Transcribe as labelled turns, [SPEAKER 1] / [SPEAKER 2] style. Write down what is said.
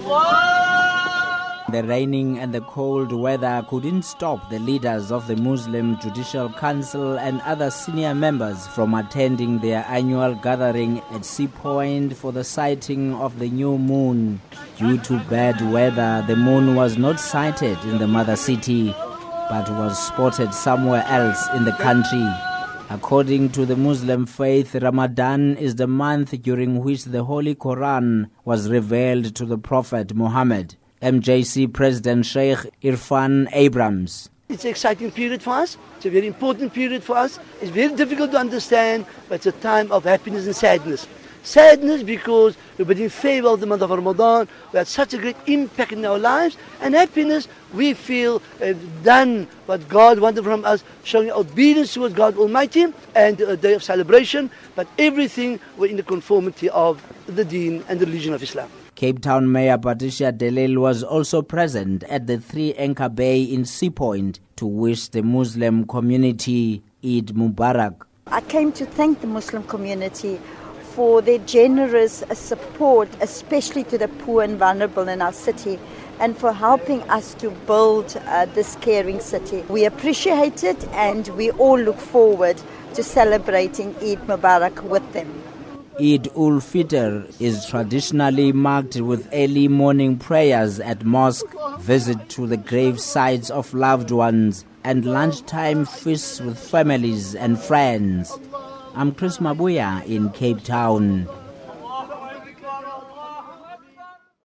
[SPEAKER 1] The raining and the cold weather couldn't stop the leaders of the Muslim Judicial Council and other senior members from attending their annual gathering at Sea Point for the sighting of the new moon. Due to bad weather, the moon was not sighted in the mother city, but was spotted somewhere else in the country. According to the Muslim faith, Ramadan is the month during which the Holy Quran was revealed to the Prophet Muhammad. MJC President Sheikh Irfan Abrams.
[SPEAKER 2] It's an exciting period for us. It's a very important period for us. It's very difficult to understand, but it's a time of happiness and sadness. Sadness because we've been in favor of the month of Ramadan. We had such a great impact in our lives. And happiness, we feel have done what God wanted from us, showing obedience towards God Almighty and a day of celebration. But everything we're in the conformity of the deen and the religion of Islam.
[SPEAKER 1] Cape Town Mayor Patricia de Lille was also present at the Three Anchor Bay in Sea Point to wish the Muslim community Eid Mubarak.
[SPEAKER 3] I came to thank the Muslim community for their generous support, especially to the poor and vulnerable in our city, and for helping us to build uh, this caring city. We appreciate it and we all look forward to celebrating Eid Mubarak with them.
[SPEAKER 1] Eid ul Fitr is traditionally marked with early morning prayers at mosque, visit to the grave sites of loved ones, and lunchtime feasts with families and friends. I'm Chris Mabuya in Cape Town.